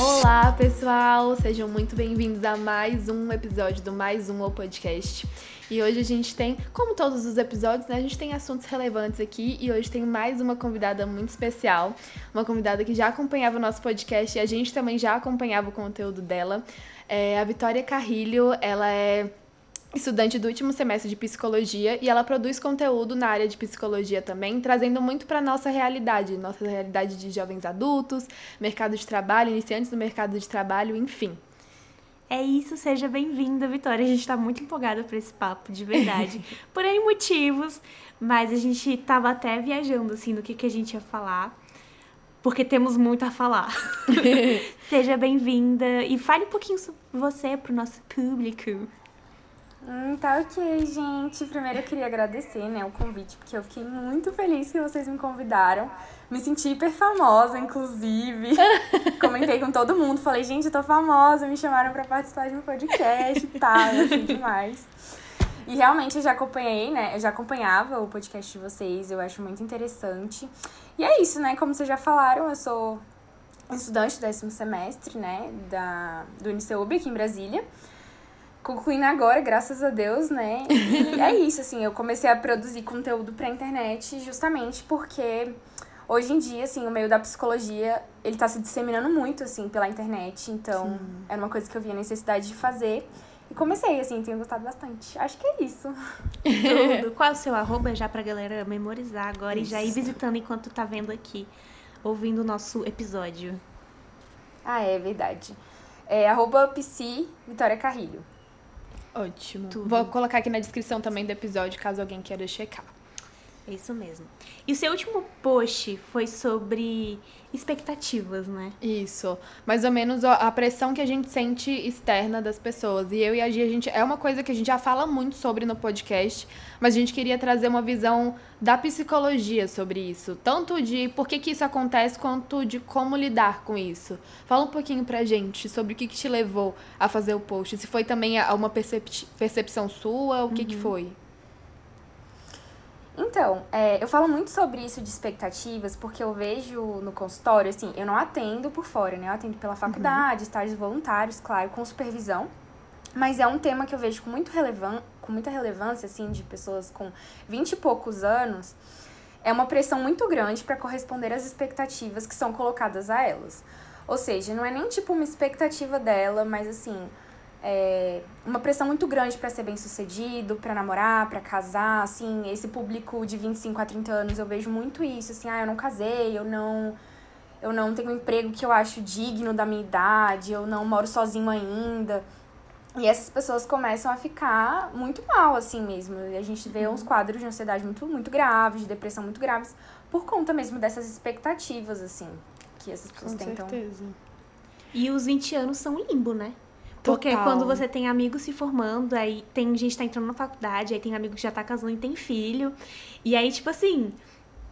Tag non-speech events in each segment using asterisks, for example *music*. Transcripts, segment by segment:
Olá, pessoal! Sejam muito bem-vindos a mais um episódio do Mais Um O Podcast. E hoje a gente tem, como todos os episódios, né, a gente tem assuntos relevantes aqui e hoje tem mais uma convidada muito especial, uma convidada que já acompanhava o nosso podcast e a gente também já acompanhava o conteúdo dela. É a Vitória Carrilho, ela é estudante do último semestre de psicologia e ela produz conteúdo na área de psicologia também, trazendo muito para nossa realidade, nossa realidade de jovens adultos, mercado de trabalho, iniciantes do mercado de trabalho, enfim. É isso, seja bem-vinda, Vitória. A gente está muito empolgada por esse papo, de verdade. *laughs* por N motivos, mas a gente estava até viajando, assim, do que, que a gente ia falar, porque temos muito a falar. *laughs* *laughs* seja bem-vinda e fale um pouquinho sobre você para o nosso público. Hum, tá ok, gente. Primeiro eu queria agradecer, né, o convite, porque eu fiquei muito feliz que vocês me convidaram. Me senti hiper famosa, inclusive. *laughs* Comentei com todo mundo, falei, gente, eu tô famosa, me chamaram para participar de um podcast e tal, eu achei demais. E realmente eu já acompanhei, né? Eu já acompanhava o podcast de vocês, eu acho muito interessante. E é isso, né? Como vocês já falaram, eu sou estudante do décimo semestre, né, da, do Uniceub aqui em Brasília concluindo agora, graças a Deus, né? E é isso, assim, eu comecei a produzir conteúdo pra internet justamente porque hoje em dia, assim, o meio da psicologia, ele tá se disseminando muito, assim, pela internet. Então, Sim. era uma coisa que eu via necessidade de fazer. E comecei, assim, tenho gostado bastante. Acho que é isso. Tudo. Qual é o seu arroba já pra galera memorizar agora isso. e já ir visitando enquanto tá vendo aqui, ouvindo o nosso episódio? Ah, é verdade. É arroba psi Vitória Carrilho. Ótimo. Tudo. Vou colocar aqui na descrição também do episódio, caso alguém queira checar. É isso mesmo. E o seu último post foi sobre expectativas, né? Isso. Mais ou menos a pressão que a gente sente externa das pessoas. E eu e a Gia, a gente é uma coisa que a gente já fala muito sobre no podcast, mas a gente queria trazer uma visão da psicologia sobre isso, tanto de por que, que isso acontece quanto de como lidar com isso. Fala um pouquinho pra gente sobre o que, que te levou a fazer o post. Se foi também uma percep percepção sua, o que, uhum. que foi? Então, é, eu falo muito sobre isso de expectativas, porque eu vejo no consultório, assim, eu não atendo por fora, né? Eu atendo pela uhum. faculdade, uhum. estágios voluntários, claro, com supervisão. Mas é um tema que eu vejo com, muito relevan com muita relevância, assim, de pessoas com 20 e poucos anos. É uma pressão muito grande para corresponder às expectativas que são colocadas a elas. Ou seja, não é nem tipo uma expectativa dela, mas assim, é, uma pressão muito grande para ser bem sucedido, para namorar, para casar, assim, esse público de 25 a 30 anos, eu vejo muito isso, assim, ah, eu não casei, eu não eu não tenho um emprego que eu acho digno da minha idade, eu não moro sozinho ainda. E essas pessoas começam a ficar muito mal, assim mesmo. E a gente vê uns uhum. quadros de ansiedade muito, muito graves, de depressão muito graves, por conta mesmo dessas expectativas, assim, que essas pessoas Com tentam. Certeza. E os 20 anos são limbo, né? Porque Total. quando você tem amigos se formando, aí tem gente que tá entrando na faculdade, aí tem amigo que já tá casando e tem filho. E aí, tipo assim,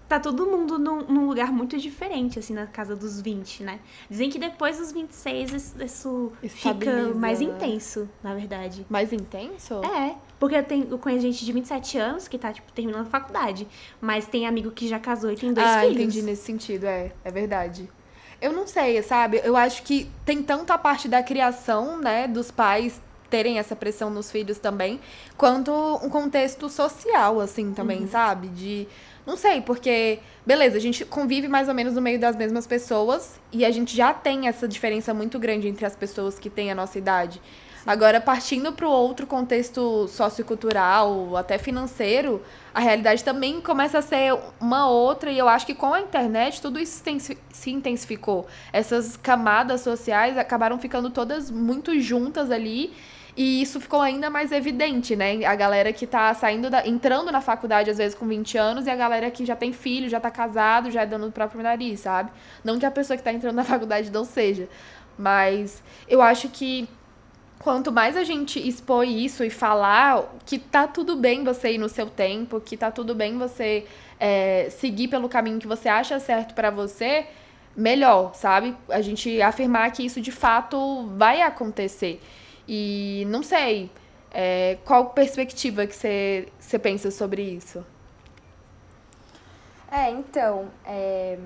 tá todo mundo num, num, lugar muito diferente, assim, na casa dos 20, né? Dizem que depois dos 26 isso, isso fica mais intenso, na verdade. Mais intenso? É. Porque eu, tenho, eu conheço gente de 27 anos que tá, tipo, terminando a faculdade. Mas tem amigo que já casou e tem dois ah, filhos. Ah, entendi nesse sentido, é. É verdade. Eu não sei, sabe? Eu acho que tem tanto a parte da criação, né, dos pais terem essa pressão nos filhos também, quanto um contexto social, assim, também, uhum. sabe? De. Não sei, porque, beleza, a gente convive mais ou menos no meio das mesmas pessoas e a gente já tem essa diferença muito grande entre as pessoas que têm a nossa idade. Agora, partindo para o outro contexto sociocultural, até financeiro, a realidade também começa a ser uma outra, e eu acho que com a internet tudo isso se intensificou. Essas camadas sociais acabaram ficando todas muito juntas ali. E isso ficou ainda mais evidente, né? A galera que tá saindo da, entrando na faculdade às vezes com 20 anos e a galera que já tem filho, já tá casado, já é dando o próprio nariz, sabe? Não que a pessoa que tá entrando na *laughs* faculdade não seja, mas eu acho que quanto mais a gente expor isso e falar que tá tudo bem você ir no seu tempo, que tá tudo bem você é, seguir pelo caminho que você acha certo para você, melhor, sabe? A gente afirmar que isso de fato vai acontecer. E não sei, é, qual perspectiva que você, você pensa sobre isso? É, então, é,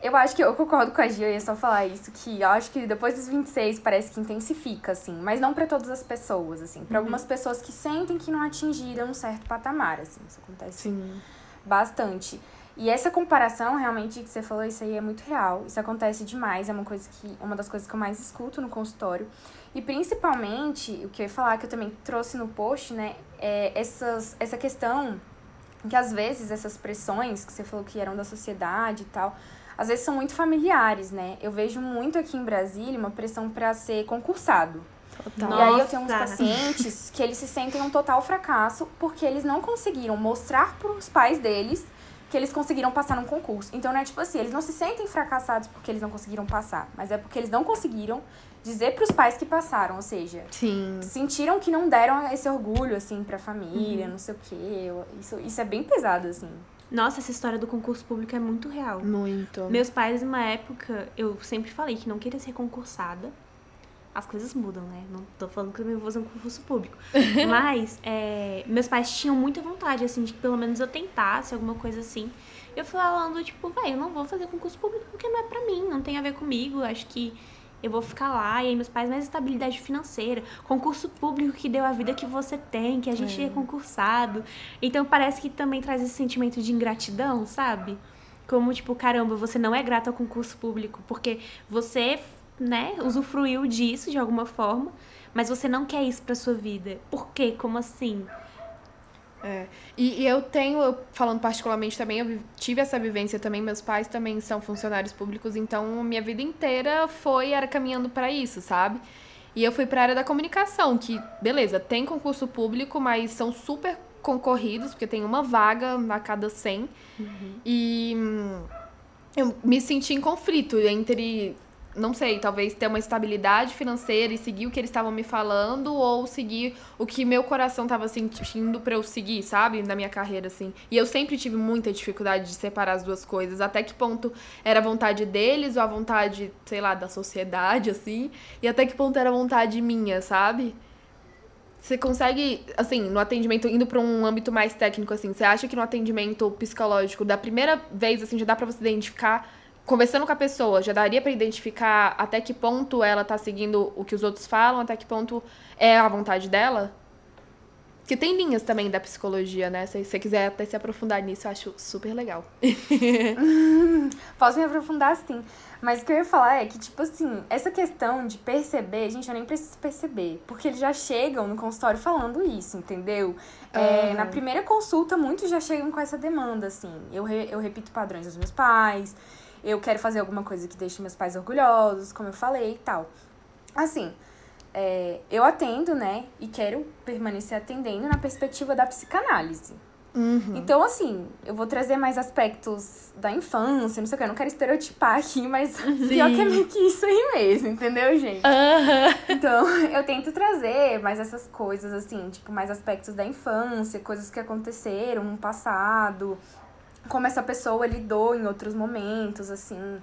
Eu acho que eu concordo com a Gia, eu ia só falar isso, que eu acho que depois dos 26 parece que intensifica, assim, mas não para todas as pessoas, assim. Para uhum. algumas pessoas que sentem que não atingiram um certo patamar, assim, isso acontece Sim. bastante. E essa comparação, realmente, que você falou, isso aí é muito real. Isso acontece demais, é uma coisa que uma das coisas que eu mais escuto no consultório. E principalmente, o que eu ia falar, que eu também trouxe no post, né, é essas, essa questão que às vezes essas pressões que você falou que eram da sociedade e tal, às vezes são muito familiares, né? Eu vejo muito aqui em Brasília uma pressão para ser concursado. Total. E aí eu tenho uns pacientes que eles se sentem um total fracasso porque eles não conseguiram mostrar para os pais deles que eles conseguiram passar num concurso. Então não é tipo assim, eles não se sentem fracassados porque eles não conseguiram passar, mas é porque eles não conseguiram dizer para os pais que passaram, ou seja, Sim. sentiram que não deram esse orgulho assim para a família, uhum. não sei o quê. Isso isso é bem pesado assim. Nossa, essa história do concurso público é muito real. Muito. Meus pais, numa época, eu sempre falei que não queria ser concursada. As coisas mudam, né? Não tô falando que eu vou fazer um concurso público. *laughs* Mas, é, meus pais tinham muita vontade, assim, de que pelo menos eu tentasse alguma coisa assim. Eu falando, tipo, vai, eu não vou fazer concurso público porque não é pra mim, não tem a ver comigo. Acho que eu vou ficar lá, e aí meus pais, mais estabilidade financeira, concurso público que deu a vida que você tem, que a gente é, é concursado. Então parece que também traz esse sentimento de ingratidão, sabe? Como, tipo, caramba, você não é grato ao concurso público, porque você, né, usufruiu disso de alguma forma, mas você não quer isso pra sua vida. Por quê? Como assim? É. E, e, eu tenho, eu, falando particularmente também, eu tive essa vivência também. Meus pais também são funcionários públicos, então minha vida inteira foi era caminhando para isso, sabe? E eu fui para a área da comunicação, que beleza, tem concurso público, mas são super concorridos, porque tem uma vaga a cada 100. Uhum. E hum, eu me senti em conflito entre não sei, talvez ter uma estabilidade financeira e seguir o que eles estavam me falando ou seguir o que meu coração estava sentindo para eu seguir, sabe? Na minha carreira, assim. E eu sempre tive muita dificuldade de separar as duas coisas. Até que ponto era a vontade deles ou a vontade, sei lá, da sociedade, assim. E até que ponto era a vontade minha, sabe? Você consegue, assim, no atendimento, indo para um âmbito mais técnico, assim, você acha que no atendimento psicológico, da primeira vez, assim, já dá para você identificar conversando com a pessoa, já daria para identificar até que ponto ela tá seguindo o que os outros falam, até que ponto é a vontade dela? Que tem linhas também da psicologia, né? Se você quiser até se aprofundar nisso, eu acho super legal. *laughs* Posso me aprofundar sim. Mas o que eu ia falar é que, tipo assim, essa questão de perceber, gente, eu nem preciso perceber. Porque eles já chegam no consultório falando isso, entendeu? Uhum. É, na primeira consulta, muitos já chegam com essa demanda, assim. Eu, re, eu repito padrões dos meus pais, eu quero fazer alguma coisa que deixe meus pais orgulhosos, como eu falei e tal. Assim, é, eu atendo, né, e quero permanecer atendendo na perspectiva da psicanálise. Uhum. Então, assim, eu vou trazer mais aspectos da infância, não sei o que, eu não quero estereotipar aqui, mas Sim. pior que é meio que isso aí mesmo, entendeu, gente? Uhum. Então, *laughs* eu tento trazer mais essas coisas, assim, tipo, mais aspectos da infância, coisas que aconteceram no passado, como essa pessoa lidou em outros momentos, assim.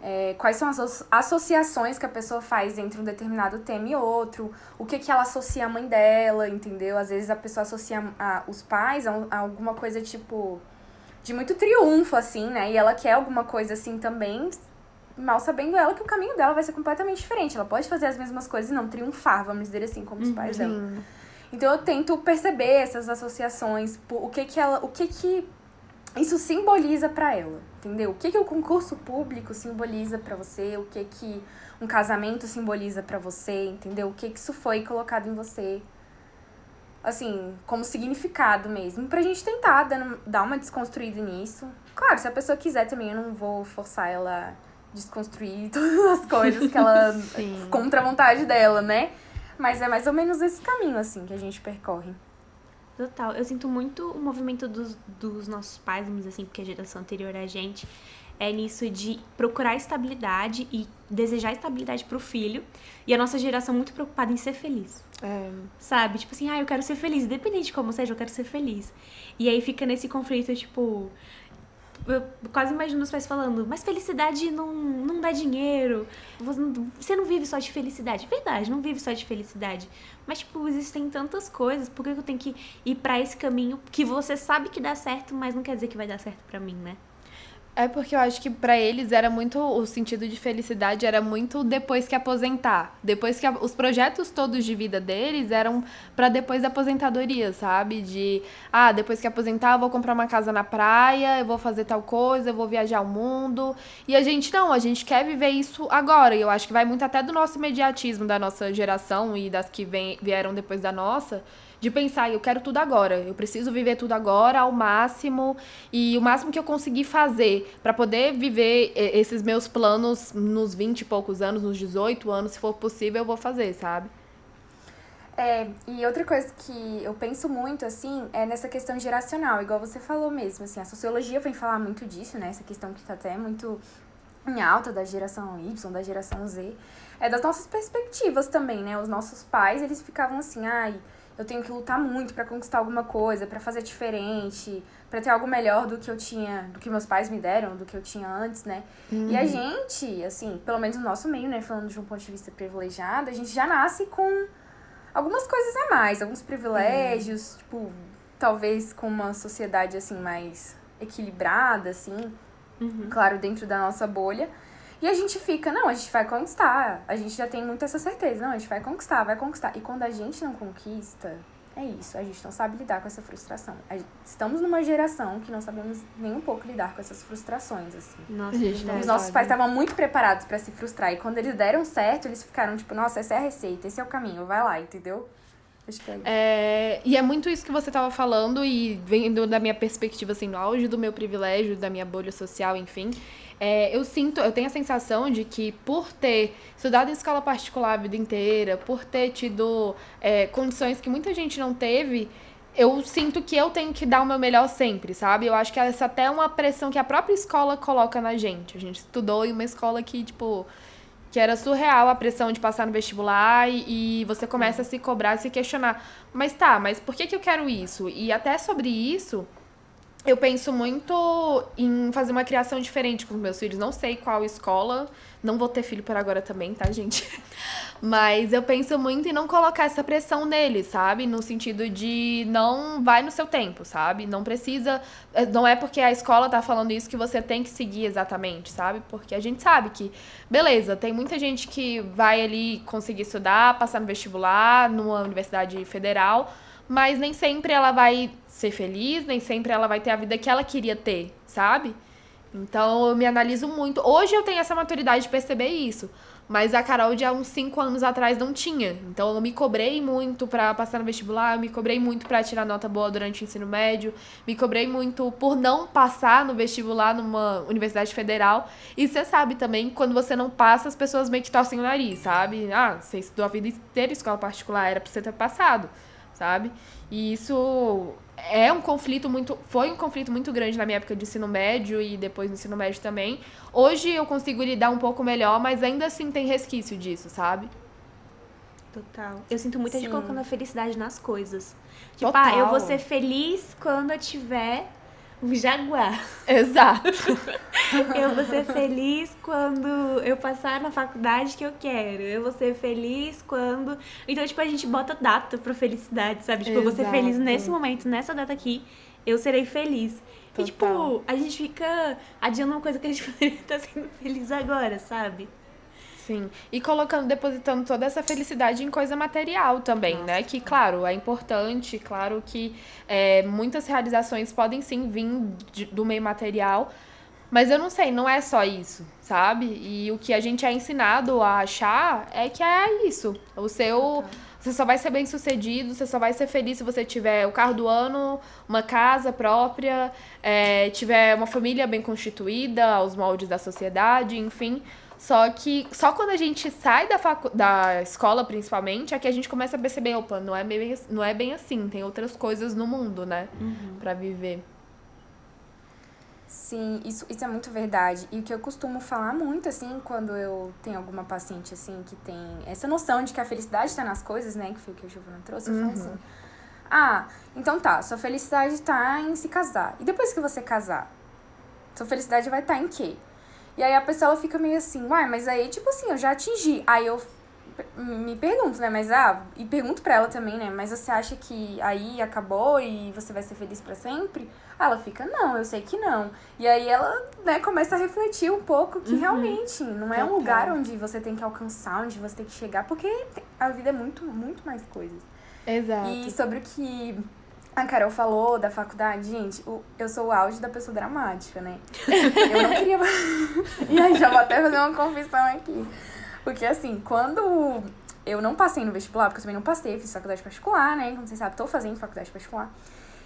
É, quais são as associações que a pessoa faz entre um determinado tema e outro, o que, que ela associa à mãe dela, entendeu? Às vezes a pessoa associa a, os pais a, a alguma coisa tipo de muito triunfo, assim, né? E ela quer alguma coisa assim também, mal sabendo ela que o caminho dela vai ser completamente diferente. Ela pode fazer as mesmas coisas e não triunfar, vamos dizer assim, como os pais uhum. dela. Então eu tento perceber essas associações, o que que ela, o que que isso simboliza para ela, entendeu? O que, que o concurso público simboliza para você, o que que um casamento simboliza para você, entendeu? O que que isso foi colocado em você, assim, como significado mesmo, pra gente tentar dar uma desconstruída nisso. Claro, se a pessoa quiser também, eu não vou forçar ela a desconstruir *laughs* todas as coisas que ela *laughs* contra a vontade dela, né? Mas é mais ou menos esse caminho, assim, que a gente percorre. Total. Eu sinto muito o movimento dos, dos nossos pais, vamos dizer assim, porque a geração anterior a gente é nisso de procurar estabilidade e desejar estabilidade pro filho. E a nossa geração muito preocupada em ser feliz. É. Sabe? Tipo assim, ah, eu quero ser feliz. Independente de como seja, eu quero ser feliz. E aí fica nesse conflito, tipo, eu quase imagino os pais falando, mas felicidade não, não dá dinheiro. Você não vive só de felicidade. Verdade, não vive só de felicidade. Mas, tipo, existem tantas coisas. Por que eu tenho que ir para esse caminho que você sabe que dá certo, mas não quer dizer que vai dar certo para mim, né? É porque eu acho que para eles era muito o sentido de felicidade era muito depois que aposentar. Depois que a, os projetos todos de vida deles eram para depois da aposentadoria, sabe? De ah, depois que aposentar, eu vou comprar uma casa na praia, eu vou fazer tal coisa, eu vou viajar o mundo. E a gente não, a gente quer viver isso agora. E eu acho que vai muito até do nosso imediatismo da nossa geração e das que vem, vieram depois da nossa de pensar, eu quero tudo agora, eu preciso viver tudo agora ao máximo e o máximo que eu conseguir fazer para poder viver esses meus planos nos 20 e poucos anos, nos 18 anos, se for possível, eu vou fazer, sabe? É, e outra coisa que eu penso muito, assim, é nessa questão geracional, igual você falou mesmo, assim, a sociologia vem falar muito disso, né, essa questão que tá até muito em alta da geração Y, da geração Z, é das nossas perspectivas também, né, os nossos pais, eles ficavam assim, ai eu tenho que lutar muito para conquistar alguma coisa, para fazer diferente, para ter algo melhor do que eu tinha, do que meus pais me deram, do que eu tinha antes, né? Uhum. E a uhum. gente, assim, pelo menos no nosso meio, né, falando de um ponto de vista privilegiado, a gente já nasce com algumas coisas a mais, alguns privilégios, uhum. tipo, talvez com uma sociedade assim mais equilibrada, assim, uhum. claro, dentro da nossa bolha. E a gente fica, não, a gente vai conquistar. A gente já tem muito essa certeza, não, a gente vai conquistar, vai conquistar. E quando a gente não conquista, é isso, a gente não sabe lidar com essa frustração. Estamos numa geração que não sabemos nem um pouco lidar com essas frustrações, assim. Nossa, gente Os nossos pais estavam muito preparados para se frustrar. E quando eles deram certo, eles ficaram tipo, nossa, essa é a receita, esse é o caminho, vai lá, entendeu? Acho que é, é E é muito isso que você estava falando, e vendo da minha perspectiva, assim, no auge do meu privilégio, da minha bolha social, enfim é, eu sinto, eu tenho a sensação de que por ter estudado em escola particular a vida inteira, por ter tido é, condições que muita gente não teve, eu sinto que eu tenho que dar o meu melhor sempre, sabe? Eu acho que essa até é uma pressão que a própria escola coloca na gente. A gente estudou em uma escola que, tipo, que era surreal a pressão de passar no vestibular e, e, você começa a se cobrar, a se questionar. Mas tá, mas por que, que eu quero isso? E até sobre isso, eu penso muito em fazer uma criação diferente com os meus filhos. Não sei qual escola. Não vou ter filho por agora também, tá, gente? *laughs* Mas eu penso muito em não colocar essa pressão neles, sabe? No sentido de não vai no seu tempo, sabe? Não precisa. Eh, não é porque a escola tá falando isso que você tem que seguir exatamente, sabe? Porque a gente sabe que, beleza, tem muita gente que vai ali conseguir estudar, passar no vestibular, numa universidade federal mas nem sempre ela vai ser feliz, nem sempre ela vai ter a vida que ela queria ter, sabe? Então eu me analiso muito. Hoje eu tenho essa maturidade de perceber isso. Mas a Carol de há uns 5 anos atrás não tinha. Então eu me cobrei muito para passar no vestibular, me cobrei muito para tirar nota boa durante o ensino médio, me cobrei muito por não passar no vestibular numa universidade federal. E você sabe também, quando você não passa, as pessoas meio que torcem o nariz, sabe? Ah, você estudou a vida inteira escola particular, era pra você ter passado sabe? E isso é um conflito muito. Foi um conflito muito grande na minha época de ensino médio e depois no ensino médio também. Hoje eu consigo lidar um pouco melhor, mas ainda assim tem resquício disso, sabe? Total. Eu sinto muita gente colocando a felicidade nas coisas. Tipo, Total. ah, eu vou ser feliz quando eu tiver um jaguar. Exato. *laughs* eu vou ser feliz quando eu passar na faculdade que eu quero. Eu vou ser feliz quando. Então, tipo, a gente bota data pra felicidade, sabe? Tipo, Exato. eu vou ser feliz nesse momento, nessa data aqui, eu serei feliz. Total. E, tipo, a gente fica adiando uma coisa que a gente poderia *laughs* estar sendo feliz agora, sabe? Sim. E colocando, depositando toda essa felicidade em coisa material também, Nossa, né? Que, claro, é importante, claro que é, muitas realizações podem sim vir de, do meio material, mas eu não sei, não é só isso, sabe? E o que a gente é ensinado a achar é que é isso. O seu. Você só vai ser bem sucedido, você só vai ser feliz se você tiver o carro do ano, uma casa própria, é, tiver uma família bem constituída, aos moldes da sociedade, enfim. Só que só quando a gente sai da, facu da escola, principalmente, é que a gente começa a perceber, opa, não é bem, não é bem assim, tem outras coisas no mundo, né? Uhum. Pra viver. Sim, isso, isso é muito verdade. E o que eu costumo falar muito, assim, quando eu tenho alguma paciente, assim, que tem essa noção de que a felicidade está nas coisas, né? Que foi o que a Giovana trouxe. Eu uhum. falo assim, ah, então tá, sua felicidade está em se casar. E depois que você casar? Sua felicidade vai estar tá em quê? E aí a pessoa fica meio assim, uai, mas aí, tipo assim, eu já atingi. Aí eu me pergunto, né? Mas, ah, e pergunto pra ela também, né? Mas você acha que aí acabou e você vai ser feliz para sempre? ela fica, não, eu sei que não. E aí ela, né, começa a refletir um pouco que uhum. realmente não é um lugar onde você tem que alcançar, onde você tem que chegar, porque a vida é muito, muito mais coisas. Exato. E sobre o que a Carol falou da faculdade, gente, eu sou o auge da pessoa dramática, né? *laughs* Eu não queria. *laughs* e aí já vou até fazer uma confissão aqui. Porque assim, quando eu não passei no vestibular, porque eu também não passei, fiz faculdade particular, né? Como vocês sabem, tô fazendo faculdade particular.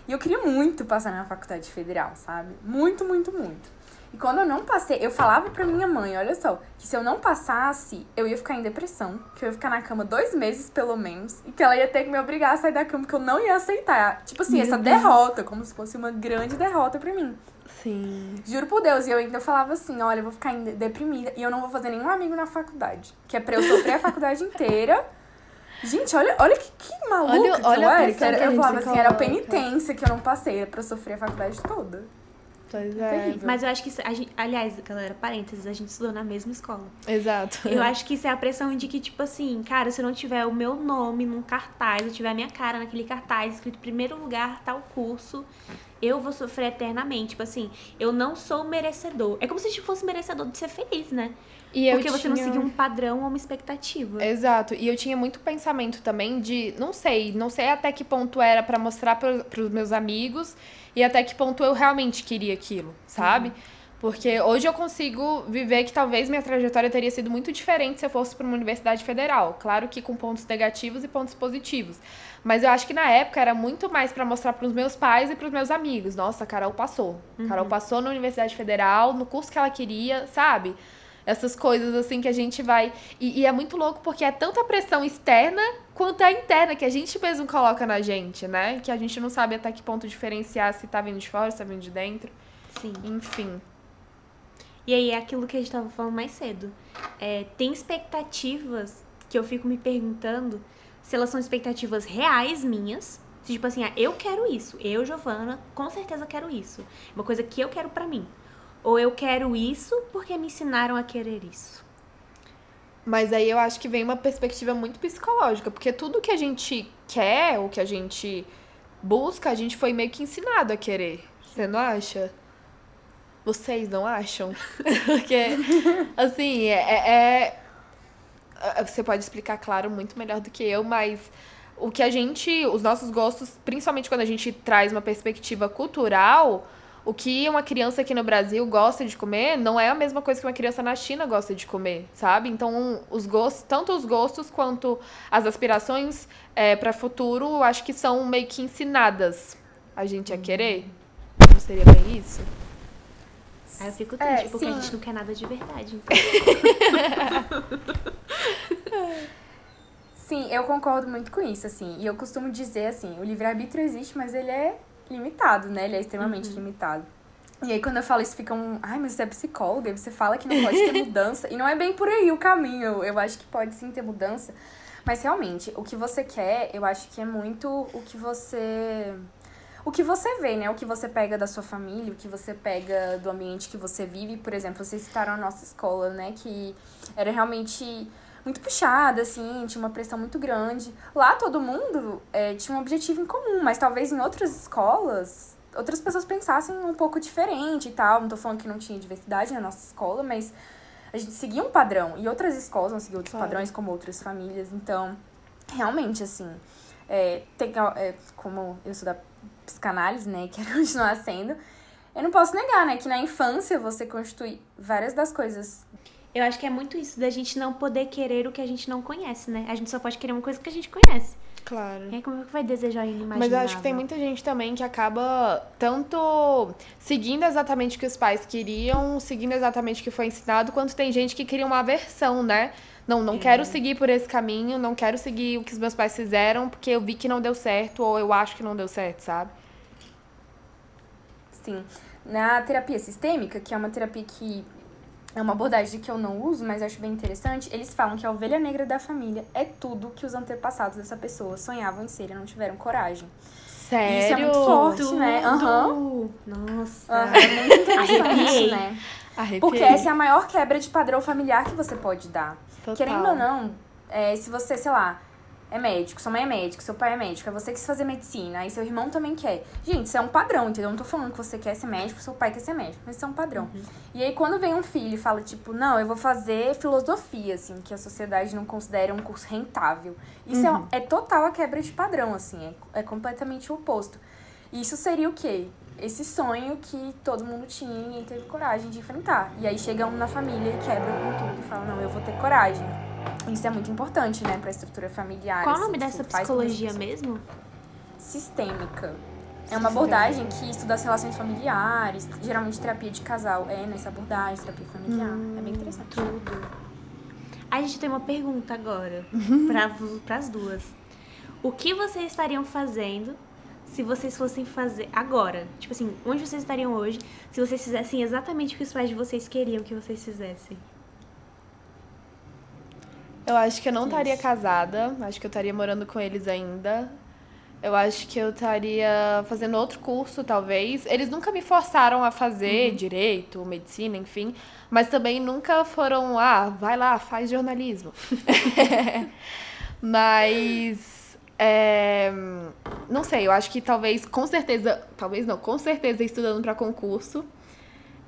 E eu queria muito passar na faculdade federal, sabe? Muito, muito, muito. E quando eu não passei, eu falava pra minha mãe, olha só, que se eu não passasse, eu ia ficar em depressão, que eu ia ficar na cama dois meses, pelo menos, e que ela ia ter que me obrigar a sair da cama, que eu não ia aceitar. Tipo assim, Meu essa Deus. derrota, como se fosse uma grande derrota pra mim. Sim. Juro por Deus, e eu ainda falava assim, olha, eu vou ficar deprimida, e eu não vou fazer nenhum amigo na faculdade, que é pra eu sofrer a faculdade inteira Gente, olha, olha que, que maluca olha, que olha eu era. Que era eu falava assim, era a penitência que eu não passei pra sofrer a faculdade toda. Pois é. Mas eu acho que isso, gente, aliás, galera, parênteses, a gente estudou na mesma escola. Exato. Eu *laughs* acho que isso é a pressão de que, tipo assim, cara, se eu não tiver o meu nome num cartaz, eu tiver a minha cara naquele cartaz, escrito primeiro lugar, tal curso, eu vou sofrer eternamente. Tipo assim, eu não sou merecedor. É como se a gente fosse merecedor de ser feliz, né? E Porque você tinha... não seguiu um padrão ou uma expectativa. Exato. E eu tinha muito pensamento também de, não sei, não sei até que ponto era para mostrar para os meus amigos e até que ponto eu realmente queria aquilo, sabe? Uhum. Porque hoje eu consigo viver que talvez minha trajetória teria sido muito diferente se eu fosse para uma universidade federal. Claro que com pontos negativos e pontos positivos. Mas eu acho que na época era muito mais para mostrar para os meus pais e para os meus amigos. Nossa, a Carol passou. Uhum. Carol passou na Universidade Federal, no curso que ela queria, sabe? Essas coisas assim que a gente vai. E, e, é muito louco porque é tanta pressão externa quanto a interna que a gente mesmo coloca na gente, né? Que a gente não sabe até que ponto diferenciar se tá vindo de fora, se tá vindo de dentro. Sim. Enfim. E aí é aquilo que a gente tava falando mais cedo. É, tem expectativas que eu fico me perguntando se elas são expectativas reais minhas. Tipo assim, ah, eu quero isso. Eu, Giovana, com certeza quero isso. Uma coisa que eu quero para mim. Ou eu quero isso porque me ensinaram a querer isso. Mas aí eu acho que vem uma perspectiva muito psicológica, porque tudo que a gente quer, ou que a gente busca, a gente foi meio que ensinado a querer. Você não acha? Vocês não acham? *laughs* porque, assim, é, é, é, Você pode explicar, claro, muito melhor do que eu, mas o que a gente. Os nossos gostos, principalmente quando a gente traz uma perspectiva cultural o que uma criança aqui no Brasil gosta de comer não é a mesma coisa que uma criança na China gosta de comer, sabe? Então, os gostos, tanto os gostos quanto as aspirações é, para futuro, acho que são meio que ensinadas a gente a querer. Não seria bem isso? Aí eu fico triste, é, porque sim. a gente não quer nada de verdade. Então. *laughs* sim, eu concordo muito com isso, assim. E eu costumo dizer, assim, o livre-arbítrio existe, mas ele é limitado, né? Ele é extremamente uhum. limitado. E aí, quando eu falo isso, ficam, ai, mas você é psicóloga, você fala que não pode ter *laughs* mudança. e não é bem por aí o caminho. Eu acho que pode sim ter mudança. Mas realmente, o que você quer, eu acho que é muito o que você. O que você vê, né? O que você pega da sua família, o que você pega do ambiente que você vive. Por exemplo, vocês citaram a nossa escola, né? Que era realmente muito puxada, assim, tinha uma pressão muito grande. Lá todo mundo é, tinha um objetivo em comum, mas talvez em outras escolas outras pessoas pensassem um pouco diferente e tal. Não tô falando que não tinha diversidade na nossa escola, mas a gente seguia um padrão. E outras escolas não seguiam outros claro. padrões, como outras famílias. Então, realmente, assim, é, tem, é, como eu sou da psicanálise, né, quero *laughs* continuar sendo, eu não posso negar, né, que na infância você constitui várias das coisas eu acho que é muito isso, da gente não poder querer o que a gente não conhece, né? A gente só pode querer uma coisa que a gente conhece. Claro. E aí, como é que vai desejar inimaginável? Mas eu acho que tem muita gente também que acaba tanto seguindo exatamente o que os pais queriam, seguindo exatamente o que foi ensinado, quanto tem gente que cria uma aversão, né? Não, não é. quero seguir por esse caminho, não quero seguir o que os meus pais fizeram, porque eu vi que não deu certo, ou eu acho que não deu certo, sabe? Sim. Na terapia sistêmica, que é uma terapia que é uma abordagem que eu não uso, mas acho bem interessante. Eles falam que a ovelha negra da família é tudo que os antepassados dessa pessoa sonhavam em ser e não tiveram coragem. Sério? Isso é muito forte, tudo. né? Uhum. Nossa. Uhum. É muito interessante, né? Arrepiei. Porque essa é a maior quebra de padrão familiar que você pode dar. Total. Querendo ou não, é, se você, sei lá, é médico, sua mãe é médico, seu pai é médico, é você que quis fazer medicina, aí seu irmão também quer. Gente, isso é um padrão, entendeu? Eu não tô falando que você quer ser médico, seu pai quer ser médico, mas isso é um padrão. Uhum. E aí quando vem um filho e fala, tipo, não, eu vou fazer filosofia, assim, que a sociedade não considera um curso rentável. Isso é uhum. é, é total a quebra de padrão, assim, é, é completamente o oposto. Isso seria o quê? Esse sonho que todo mundo tinha e teve coragem de enfrentar. E aí chega um na família e quebra com tudo e fala, não, eu vou ter coragem. Isso é muito importante, né, para a estrutura familiar. Qual o nome assim, dessa psicologia mesmo? Sistêmica. É uma abordagem que estuda as relações familiares, geralmente terapia de casal é nessa abordagem, terapia familiar. Hum, é bem interessante. Tudo. A gente tem uma pergunta agora *laughs* para as duas. O que vocês estariam fazendo se vocês fossem fazer agora? Tipo assim, onde vocês estariam hoje se vocês fizessem exatamente o que os pais de vocês queriam que vocês fizessem? Eu acho que eu não estaria casada, acho que eu estaria morando com eles ainda. Eu acho que eu estaria fazendo outro curso, talvez. Eles nunca me forçaram a fazer uhum. direito, medicina, enfim. Mas também nunca foram, ah, vai lá, faz jornalismo. *laughs* mas. É, não sei, eu acho que talvez, com certeza. Talvez não, com certeza estudando para concurso.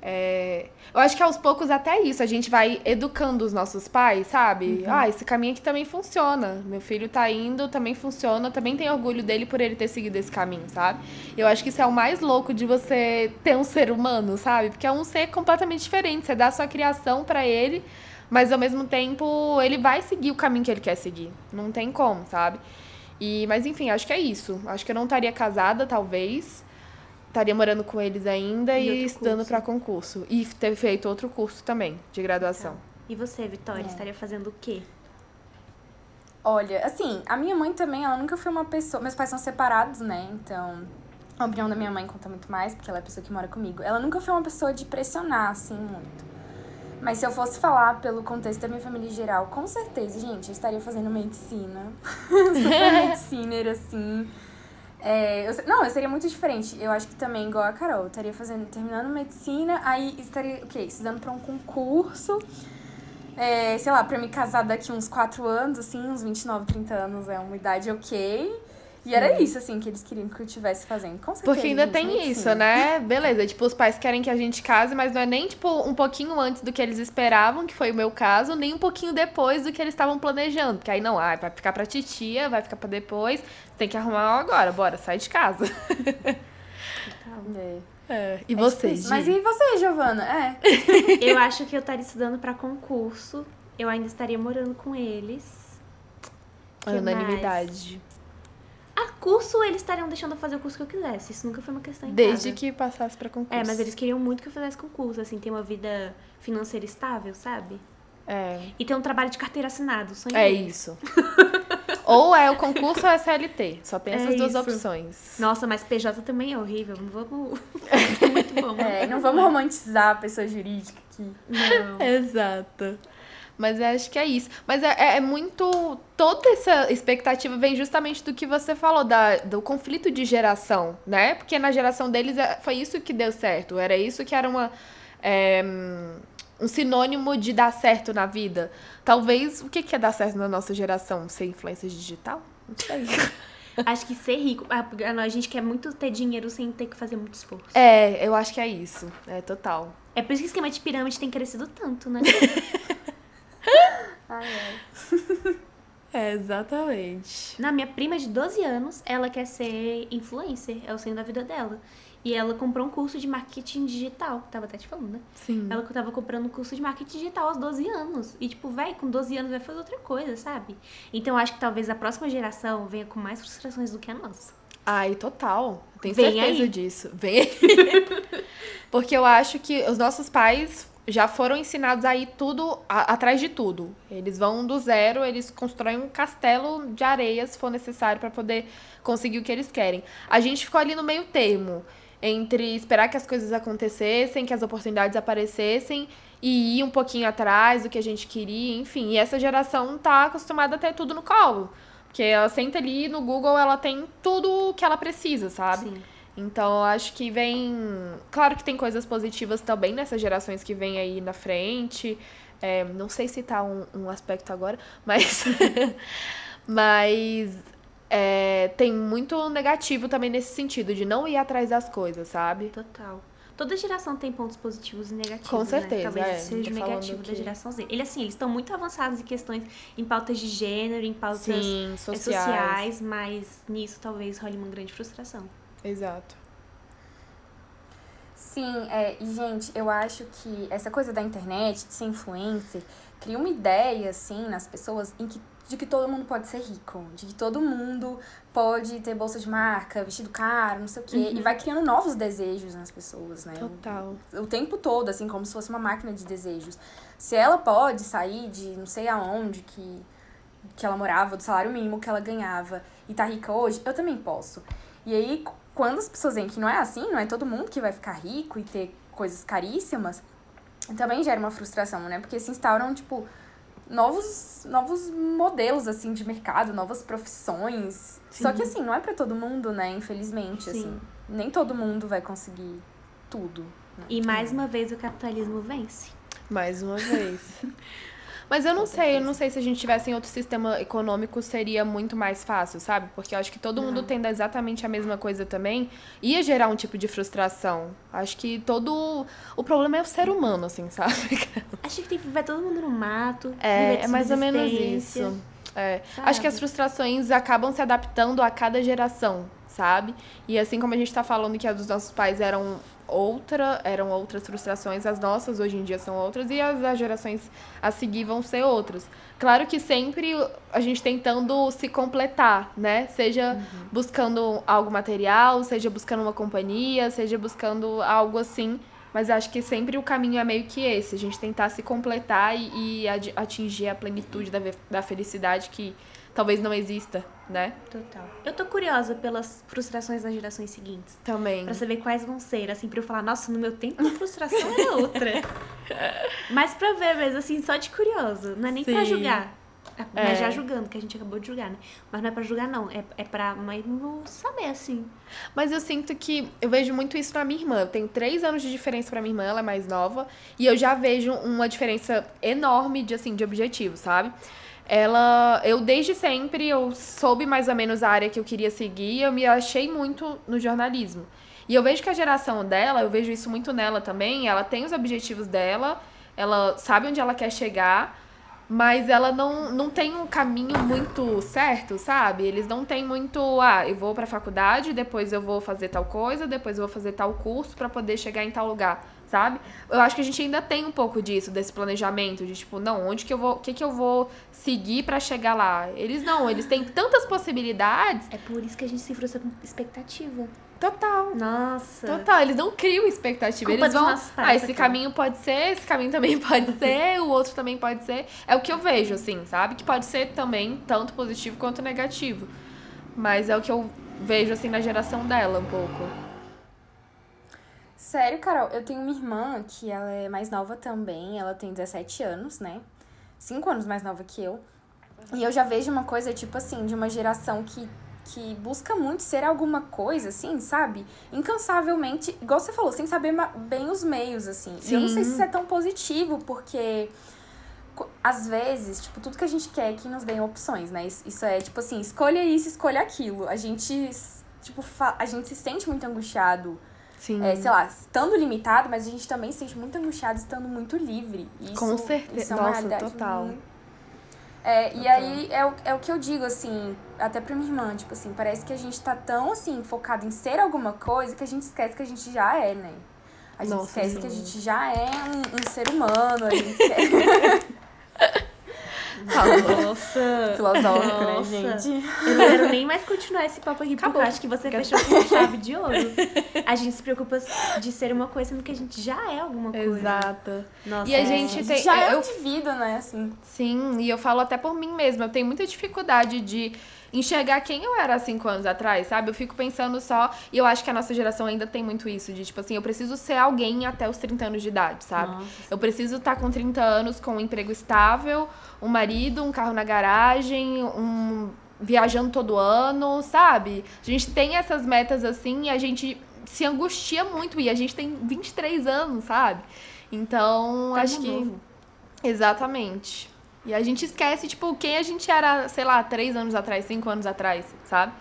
É, eu acho que aos poucos até isso, a gente vai educando os nossos pais, sabe? Uhum. Ah, esse caminho aqui também funciona. Meu filho tá indo, também funciona, também tem orgulho dele por ele ter seguido esse caminho, sabe? Eu acho que isso é o mais louco de você ter um ser humano, sabe? Porque é um ser completamente diferente. Você dá a sua criação para ele, mas ao mesmo tempo ele vai seguir o caminho que ele quer seguir. Não tem como, sabe? E, mas enfim, acho que é isso. Acho que eu não estaria casada, talvez estaria morando com eles ainda e, e estudando para concurso. E ter feito outro curso também, de graduação. Tá. E você, Vitória, é. estaria fazendo o quê? Olha, assim, a minha mãe também, ela nunca foi uma pessoa. Meus pais são separados, né? Então, a opinião da minha mãe conta muito mais, porque ela é a pessoa que mora comigo. Ela nunca foi uma pessoa de pressionar, assim, muito. Mas se eu fosse falar pelo contexto da minha família em geral, com certeza, gente, eu estaria fazendo medicina. *laughs* Super *laughs* mediciner, assim. É, eu, não, eu seria muito diferente. Eu acho que também, igual a Carol, eu estaria fazendo, terminando medicina, aí estaria, o quê? Estudando pra um concurso. É, sei lá, pra me casar daqui uns 4 anos, assim, uns 29, 30 anos é uma idade ok. E era isso, assim, que eles queriam que eu estivesse fazendo. Com certeza. Porque ainda tem isso, né? Beleza, tipo, os pais querem que a gente case, mas não é nem, tipo, um pouquinho antes do que eles esperavam, que foi o meu caso, nem um pouquinho depois do que eles estavam planejando. Porque aí não, ah, vai ficar pra titia, vai ficar pra depois, tem que arrumar agora, bora, sai de casa. É. É. E é você, Mas e você, Giovana? É. *laughs* eu acho que eu estaria estudando para concurso. Eu ainda estaria morando com eles. Unanimidade. Mais? Curso, eles estariam deixando eu fazer o curso que eu quisesse. Isso nunca foi uma questão em Desde casa. que passasse pra concurso. É, mas eles queriam muito que eu fizesse concurso, assim, ter uma vida financeira estável, sabe? É. E ter um trabalho de carteira assinado. Sonho é isso. *laughs* ou é o concurso ou é SLT. Só tem essas é duas opções. Nossa, mas PJ também é horrível. Não vamos. *laughs* muito bom. É, não vamos romantizar a pessoa jurídica aqui. Não. *laughs* Exato. Mas acho que é isso. Mas é, é, é, muito. Toda essa expectativa vem justamente do que você falou, da, do conflito de geração, né? Porque na geração deles é, foi isso que deu certo. Era isso que era uma. É, um sinônimo de dar certo na vida. Talvez o que é dar certo na nossa geração? Ser influência digital? Não sei. *laughs* Acho que ser rico. A gente quer muito ter dinheiro sem ter que fazer muito esforço. É, eu acho que é isso. É total. É por isso que o esquema de pirâmide tem crescido tanto, né? *laughs* Ai, ai. *laughs* É, exatamente. Na minha prima de 12 anos, ela quer ser influencer, é o sonho da vida dela. E ela comprou um curso de marketing digital. Tava até te falando, né? Sim. Ela tava comprando um curso de marketing digital aos 12 anos. E, tipo, velho, com 12 anos vai fazer outra coisa, sabe? Então, acho que talvez a próxima geração venha com mais frustrações do que a nossa. Ai, total. Tenho Vem certeza aí. disso. Vem aí. *laughs* Porque eu acho que os nossos pais já foram ensinados a ir tudo a, atrás de tudo. Eles vão do zero, eles constroem um castelo de areia se for necessário para poder conseguir o que eles querem. A gente ficou ali no meio termo entre esperar que as coisas acontecessem, que as oportunidades aparecessem e ir um pouquinho atrás do que a gente queria, enfim. E essa geração tá acostumada a ter tudo no colo. Porque ela senta ali no Google, ela tem tudo que ela precisa, sabe? Sim. Então, eu acho que vem. Claro que tem coisas positivas também nessas gerações que vêm aí na frente. É, não sei citar um, um aspecto agora, *laughs* mas. mas. É, tem muito negativo também nesse sentido, de não ir atrás das coisas, sabe? Total. Toda geração tem pontos positivos e negativos. Com né? certeza. Talvez é, seja o negativo que... da geração Z. Ele, assim, eles estão muito avançados em questões, em pautas de gênero, em pautas Sim, eh, sociais. sociais, mas nisso talvez role uma grande frustração. Exato. Sim, é, e gente, eu acho que essa coisa da internet, de ser influencer, cria uma ideia, assim, nas pessoas em que, de que todo mundo pode ser rico, de que todo mundo pode ter bolsa de marca, vestido caro, não sei o quê, Uhum. e vai criando novos desejos nas pessoas, né? Total. O, o tempo todo, assim, como se fosse uma máquina de desejos. Se ela pode sair de não sei aonde que, que ela morava, do salário mínimo que ela ganhava, e tá rica hoje, eu também posso. E aí, quando as pessoas veem que não é assim, não é todo mundo que vai ficar rico e ter coisas caríssimas, também gera uma frustração, né? Porque se instauram, tipo, novos, novos modelos, assim, de mercado, novas profissões. Só que, assim, não é pra todo mundo, né? Infelizmente, Sim. assim. Nem todo mundo vai conseguir tudo. né? E mais uma vez o capitalismo vence. Mais uma vez. *laughs* Mas eu não Com sei, eu não sei se a gente tivesse em outro sistema econômico seria muito mais fácil, sabe? Porque eu acho que todo mundo Não. tendo exatamente a mesma coisa também ia gerar um tipo de frustração. Acho que todo. O problema é o ser humano, assim, sabe? *laughs* Acho que tem que viver todo mundo no mato. É, é mais ou menos isso. É. Acho que as frustrações acabam se adaptando a cada geração, sabe? E assim como a gente tá falando que as dos nossos pais eram outra, eram outras frustrações, as nossas hoje em dia são outras e as das gerações a seguir vão ser outras. Claro que sempre a gente tentando se completar, né? Seja buscando algo material, seja buscando uma companhia, seja buscando algo assim. Mas acho que sempre o caminho é meio que esse, a gente tentar se completar e, e atingir a plenitude da, da felicidade que talvez não exista, né? Total. Eu tô curiosa pelas frustrações das gerações seguintes. Também. Pra saber quais vão ser, assim, pra eu falar, nossa, no meu tempo uma frustração é outra. *laughs* Mas pra ver mesmo, assim, só de curioso. Não é nem pra Sim. julgar. É, É. Mas já julgando, que a gente acabou de julgar, né? Mas não é pra julgar, não. É, é pra mesmo saber, assim. Mas eu sinto que eu vejo muito isso na minha irmã. Eu tenho três anos de diferença pra minha irmã, ela é mais nova. E eu já vejo uma diferença enorme de, assim, de objetivo, sabe? Ela, eu desde sempre, eu soube mais ou menos a área que eu queria seguir. Eu me achei muito no jornalismo. E eu vejo que a geração dela, eu vejo isso muito nela também. Ela tem os objetivos dela, ela sabe onde ela quer chegar. Mas ela não, não tem um caminho muito certo, sabe? Eles não têm muito, ah, eu vou pra faculdade, depois eu vou fazer tal coisa, depois eu vou fazer tal curso pra poder chegar em tal lugar, sabe? Eu acho que a gente ainda tem um pouco disso, desse planejamento, de tipo, não, onde que eu vou, o que que eu vou seguir pra chegar lá? Eles não, eles têm tantas possibilidades. É por isso que a gente se frustra com expectativa. Total. Nossa. Total, eles não criam expectativa. Culpa eles vão. pais, Ah, esse caminho pode ser, esse caminho também *laughs* pode ser, o outro também pode ser. É o que eu vejo, assim, sabe? Que pode ser também tanto positivo quanto negativo. Mas é o que eu vejo, assim, na geração dela um pouco. Sério, Carol, eu tenho uma irmã que ela é mais nova também, ela tem 17 anos, né? 5 anos mais nova que eu. E eu já vejo uma coisa, tipo assim, de uma geração que, que busca muito ser alguma coisa, assim, sabe? Incansavelmente, igual você falou, sem saber bem os meios, assim. E eu não sei se Sim. isso é tão positivo, porque às vezes, tipo, tudo que a gente quer é que nos deem opções, né? Isso é, tipo assim, escolha isso, escolha aquilo. A gente, tipo, a gente se sente muito angustiado Sim. é, sei lá, estando limitado, mas a gente também se sente muito angustiado estando muito livre. Isso, Com certeza. Isso é uma Nossa, realidade total. muito- É, e Total. aí é o, é o que eu digo, assim, até pra minha irmã, tipo assim, parece que a gente tá tão, assim, focado em ser alguma coisa que a gente esquece que a gente já é, né? A gente Nossa, esquece sim. que a gente já é um, um ser humano, a gente *laughs* esquece... *laughs* Nossa. Filosófico, né, gente? Eu não quero nem mais continuar esse papo aqui, porque Acabou. eu acho que você fechou com *laughs* chave de ouro. A gente se preocupa de ser uma coisa, sendo que a gente já é alguma coisa. Exato. Nossa, E a é. gente tem- Já é eu- um indivíduo, né, assim. Sim, e eu falo até por mim mesma. Eu tenho muita dificuldade de enxergar quem eu era há cinco anos atrás, sabe? Eu fico pensando só. E eu acho que a nossa geração ainda tem muito isso, de tipo assim, eu preciso ser alguém até os 30 anos de idade, sabe? Nossa. Eu preciso estar com 30 anos com um emprego estável, um marido, um carro na garagem, um, viajando todo ano, sabe? A gente tem essas metas assim e a gente se angustia muito. E a gente tem 23 anos, sabe? Então, Tá acho que. novo. Exatamente. E a gente esquece, tipo, quem a gente era, sei lá, três anos atrás, cinco anos atrás, sabe?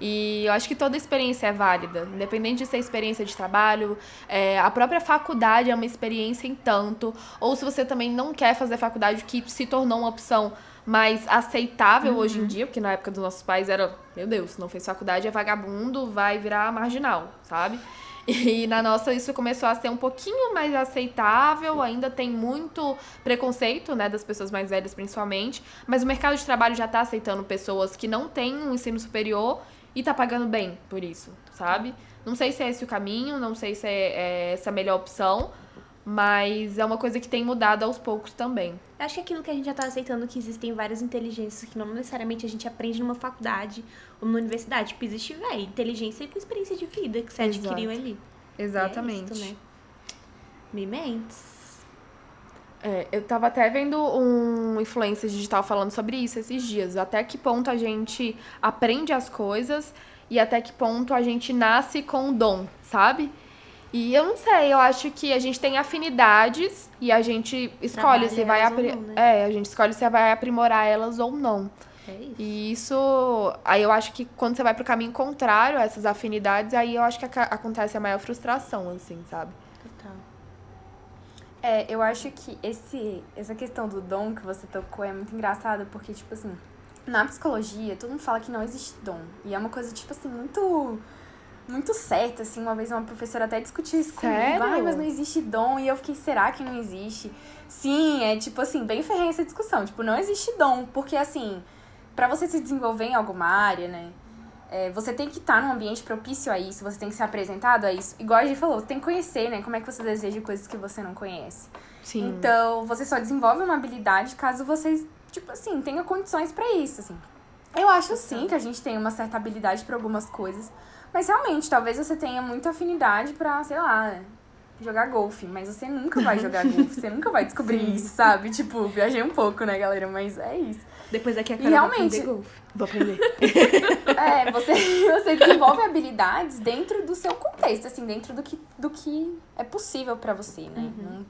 E eu acho que toda experiência é válida, independente de ser experiência de trabalho, é, a própria faculdade é uma experiência em tanto, ou se você também não quer fazer faculdade, que se tornou uma opção mais aceitável hoje em dia, porque na época dos nossos pais era, meu Deus, se não fez faculdade é vagabundo, vai virar marginal, sabe? E na nossa isso começou a ser um pouquinho mais aceitável, ainda tem muito preconceito, né, das pessoas mais velhas principalmente, mas o mercado de trabalho já tá aceitando pessoas que não têm um ensino superior e tá pagando bem por isso, sabe? Não sei se é esse o caminho, não sei se é, é essa a melhor opção, mas é uma coisa que tem mudado aos poucos também. Eu acho que é aquilo que a gente já tá aceitando que existem várias inteligências que não necessariamente a gente aprende numa faculdade ou numa universidade. Tipo, existe, véi, inteligência com experiência de vida que você Exato. adquiriu ali. Exatamente. É isso, né? É, eu tava até vendo um influencer digital falando sobre isso esses dias. Até que ponto a gente aprende as coisas e até que ponto a gente nasce com o dom, sabe? E eu não sei, eu acho que a gente tem afinidades e a gente escolhe Trabalha se vai apri- não, né? É, a gente escolhe se vai aprimorar elas ou não. É isso. E isso, aí eu acho que quando você vai pro caminho contrário a essas afinidades, aí eu acho que aca- acontece a maior frustração, assim, sabe? Total. É, eu acho que esse, essa questão do dom que você tocou é muito engraçada, porque, tipo assim, na psicologia, todo mundo fala que não existe dom. E é uma coisa, tipo assim, muito. Muito certa, assim. Uma vez uma professora até discutiu isso Sério? comigo. Ai, mas não existe dom. E eu fiquei, será que não existe? Sim, é tipo assim, bem ferrenha essa discussão. Tipo, não existe dom. Porque, assim, pra você se desenvolver em alguma área, né? é, você tem que estar num ambiente propício a isso, você tem que ser apresentado a isso. Igual a gente falou, você tem que conhecer, né? Como é que você deseja coisas que você não conhece. Sim. Então, você só desenvolve uma habilidade caso você, tipo assim, tenha condições pra isso, assim. Eu acho sim que a gente tem uma certa habilidade pra algumas coisas, mas realmente, talvez você tenha muita afinidade pra, sei lá, jogar golfe, mas você nunca vai jogar *laughs* golfe, você nunca vai descobrir isso, sabe? Tipo, viajei um pouco, né, galera, mas é isso. Depois daqui a vai realmente- aprender golfe. Vou aprender. *laughs* É, você, você desenvolve habilidades dentro do seu contexto, assim, dentro do que, do que é possível pra você, né? Não-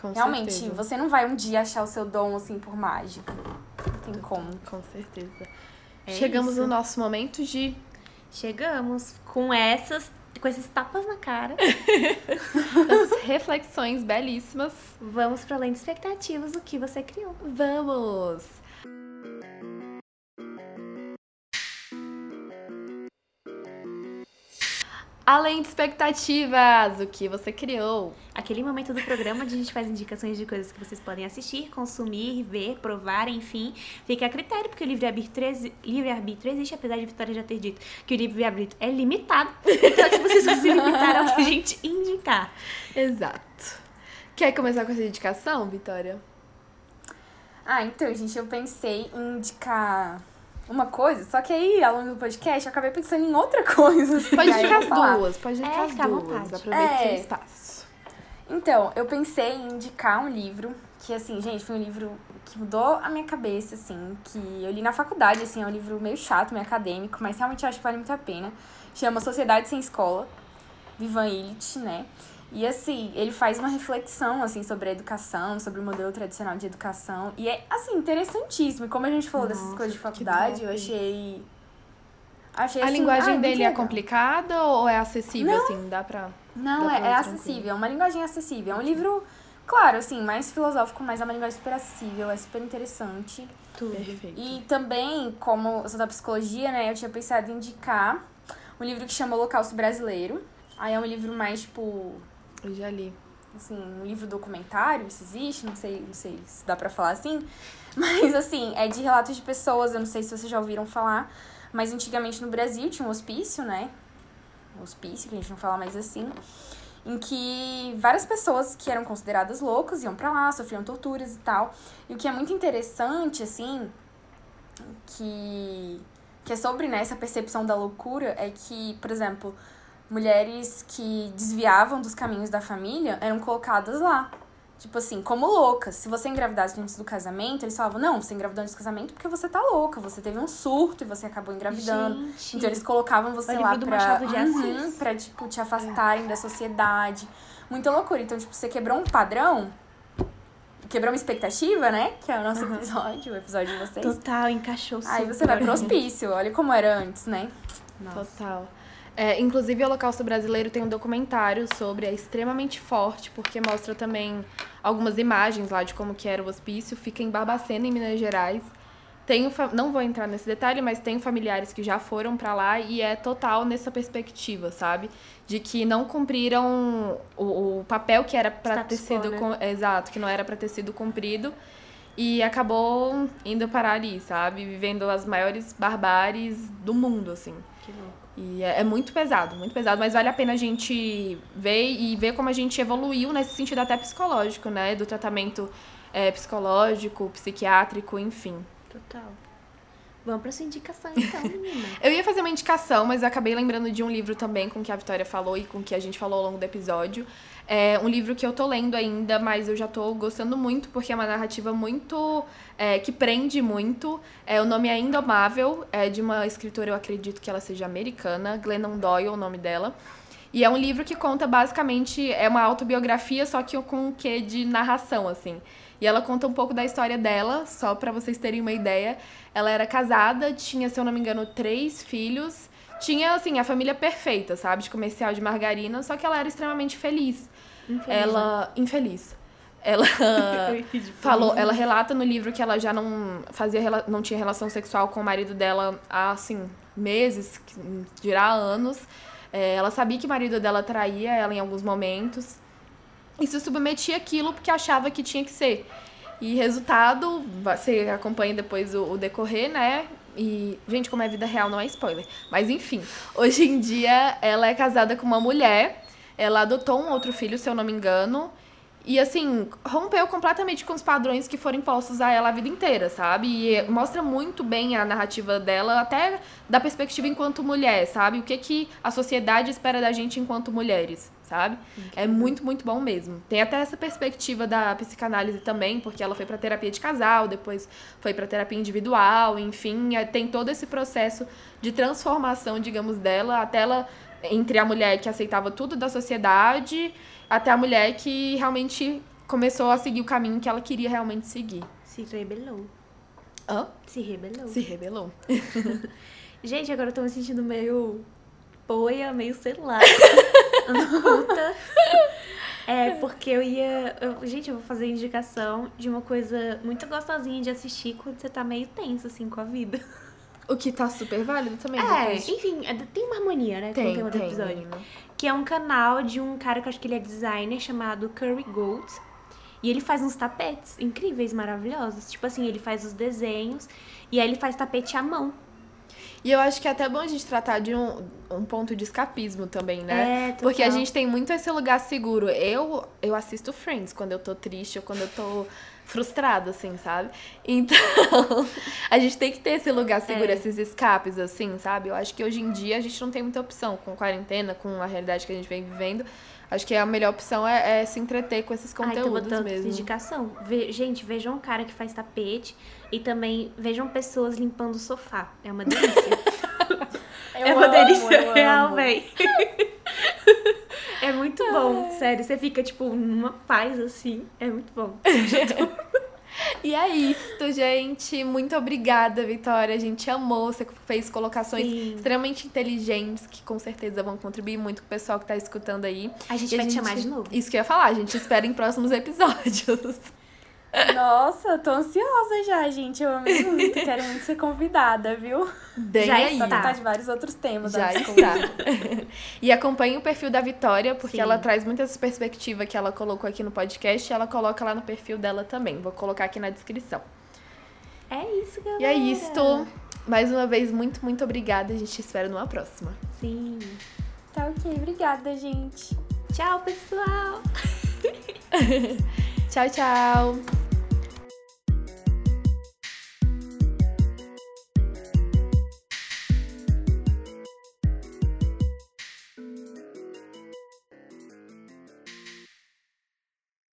Com realmente, certeza. você não vai um dia achar o seu dom, assim, por mágica. Não tem como. Com certeza. É Chegamos isso. no nosso momento de Chegamos com essas, com esses tapas na cara. *laughs* das reflexões belíssimas. Vamos para além de expectativas do que você criou. Vamos! Além de expectativas, o que você criou? Aquele momento do programa onde a gente faz indicações de coisas que vocês podem assistir, consumir, ver, provar, enfim. Fica a critério, porque o livre-arbítrio livre-arbítrio existe, apesar de Vitória já ter dito que o livre-arbítrio é limitado. Então, que vocês se limitaram ao que a gente indicar. Exato. Quer começar com essa indicação, Vitória? Ah, então, gente, eu pensei em indicar uma coisa, só que aí, ao longo do podcast, eu acabei pensando em outra *laughs* coisa. assim, Pode indicar as duas, pode indicar É, as fica à duas. vontade. Aproveita É. seu espaço. Então, eu pensei em indicar um livro que, assim, gente, foi um livro que mudou a minha cabeça, assim, que eu li na faculdade, assim, é um livro meio chato, meio acadêmico, mas realmente eu acho que vale muito a pena. Chama Sociedade Sem Escola, de Ivan Illich, né? E, assim, ele faz uma reflexão, assim, sobre a educação, sobre o modelo tradicional de educação. E é, assim, interessantíssimo. E como a gente falou dessas Nossa, coisas de faculdade, eu achei... Achei, A assim, linguagem ah, dele é complicada ou é acessível, assim? Dá pra. Não, Dá pra é, é acessível, é uma linguagem acessível. É um livro, claro, assim, mais filosófico, mas é uma linguagem super acessível, é super interessante. Tudo. Perfeito. E também, como eu sou da psicologia, né, eu tinha pensado em indicar um livro que chama Holocausto Brasileiro. Aí é um livro mais, tipo, Eu já li. assim, um livro documentário, se existe, não sei, não sei se dá pra falar assim. *laughs* Mas, assim, é de relatos de pessoas, eu não sei se vocês já ouviram falar, mas antigamente no Brasil tinha um hospício, né? Um hospício, que a gente não fala mais assim, em que várias pessoas que eram consideradas loucas iam pra lá, sofriam torturas e tal. E o que é muito interessante, assim, que, que é sobre né, essa percepção da loucura, é que, por exemplo, mulheres que desviavam dos caminhos da família eram colocadas lá. Tipo assim, como loucas. Se você engravidasse antes do casamento, eles falavam, não, você engravidou antes do casamento porque você tá louca, você teve um surto e você acabou engravidando. Gente. Então eles colocavam você lá pra, Uhum, pra, tipo, te afastarem da sociedade. Muita loucura. Então, tipo, você quebrou um padrão, quebrou uma expectativa, né? Que é o nosso episódio, o episódio de vocês. Total, encaixou super. Aí você vai pro hospício, olha como era antes, né? Total. É, inclusive, o Holocausto Brasileiro tem um documentário sobre, é extremamente forte, porque mostra também algumas imagens lá de como que era o hospício. Fica em Barbacena, em Minas Gerais. Tenho, não vou entrar nesse detalhe, mas tenho familiares que já foram pra lá e é total nessa perspectiva, sabe? De que não cumpriram o, o papel que era pra ter sido... né? com- exato, que não era pra ter sido cumprido. E acabou indo parar ali, sabe? Vivendo as maiores barbáries do mundo, assim. Que louco. E é, é muito pesado, muito pesado, mas vale a pena a gente ver e ver como a gente evoluiu nesse sentido até psicológico, né? Do tratamento é, psicológico, psiquiátrico, enfim. Total. Vamos pra sua indicação então, *laughs* menina. Eu ia fazer uma indicação, mas eu acabei lembrando de um livro também com que a Vitória falou e com que a gente falou ao longo do episódio. É um livro que eu tô lendo ainda, mas eu já tô gostando muito, porque é uma narrativa muito. é, que prende muito. É, o nome é Indomável, é de uma escritora, eu acredito que ela seja americana, Glennon Doyle, o nome dela. E é um livro que conta basicamente, é uma autobiografia, só que com um quê de narração, assim. E ela conta um pouco da história dela, só pra vocês terem uma ideia. Ela era casada, tinha, se eu não me engano, três filhos. Tinha, assim, a família perfeita, sabe? De comercial de margarina, só que ela era extremamente feliz. Ela. Infeliz. Ela *laughs* falou, ela relata no livro que ela já não fazia não tinha relação sexual com o marido dela há assim meses, dirá anos. É, ela sabia que o marido dela traía ela em alguns momentos e se submetia àquilo porque achava que tinha que ser. E resultado, você acompanha depois o, o decorrer, né? E, gente, como é vida real, não é spoiler. Mas enfim, hoje em dia ela é casada com uma mulher, ela adotou um outro filho, se eu não me engano. E assim, rompeu completamente com os padrões que foram impostos a ela a vida inteira, sabe? E mostra muito bem a narrativa dela, até da perspectiva enquanto mulher, sabe? O que, que a sociedade espera da gente enquanto mulheres, sabe? É muito, muito bom mesmo. Tem até essa perspectiva da psicanálise também, porque ela foi pra terapia de casal, depois foi pra terapia individual, enfim, é- tem todo esse processo de transformação, digamos, dela, até ela entre a mulher que aceitava tudo da sociedade até a mulher que realmente começou a seguir o caminho que ela queria realmente seguir. Se rebelou. Hã? Se rebelou. Se rebelou. *laughs* Gente, agora eu tô me sentindo meio poia, meio sei lá. *laughs* Anculta. É, porque eu ia. eu- gente, eu vou fazer indicação de uma coisa muito gostosinha de assistir quando você tá meio tenso, assim, com a vida. O que tá super válido também. É, depois. enfim, é- tem uma harmonia, né? com o Tem, tema do tem, episódio. menina. Que é um canal de um cara que eu acho que ele é designer chamado Curry Gold. E ele faz uns tapetes incríveis, maravilhosos. Tipo assim, ele faz os desenhos e aí ele faz tapete à mão. E eu acho que é até bom a gente tratar de um, um ponto de escapismo também, né? É, total. Porque a gente tem muito esse lugar seguro. Eu, eu assisto Friends quando eu tô triste ou quando eu tô frustrada, assim, sabe? Então, *laughs* a gente tem que ter esse lugar seguro, É. esses escapes, assim, sabe? Eu acho que hoje em dia a gente não tem muita opção com quarentena, com a realidade que a gente vem vivendo. Acho que a melhor opção é, é se entreter com esses conteúdos dar mesmo. indicação. Ve- gente, vejam um cara que faz tapete e também vejam pessoas limpando o sofá. É uma delícia. *laughs* Eu é uma amo, delícia eu real, véi. *laughs* é muito bom, sério. Você fica, tipo, numa paz assim. É muito bom. *laughs* E é isso, gente. Muito obrigada, Vitória. A gente amou. Você fez colocações Sim. extremamente inteligentes que com certeza vão contribuir muito com o pessoal que tá escutando aí. A gente E vai te chamar de novo. Isso que eu ia falar, a gente espera em próximos episódios. Nossa, tô ansiosa já, gente. Eu amo muito. *laughs* Quero muito ser convidada, viu? Bem Já aí. Está. tratar de vários outros temas. Já está. *laughs* e acompanhe o perfil da Vitória, porque Sim. ela traz muita essa perspectiva que ela colocou aqui no podcast e ela coloca lá no perfil dela também. Vou colocar aqui na descrição. É isso, galera. E é isto. Mais uma vez, muito, muito obrigada. A gente te espera numa próxima. Sim. Tá ok, obrigada, gente. Tchau, pessoal. *laughs* Tchau, tchau.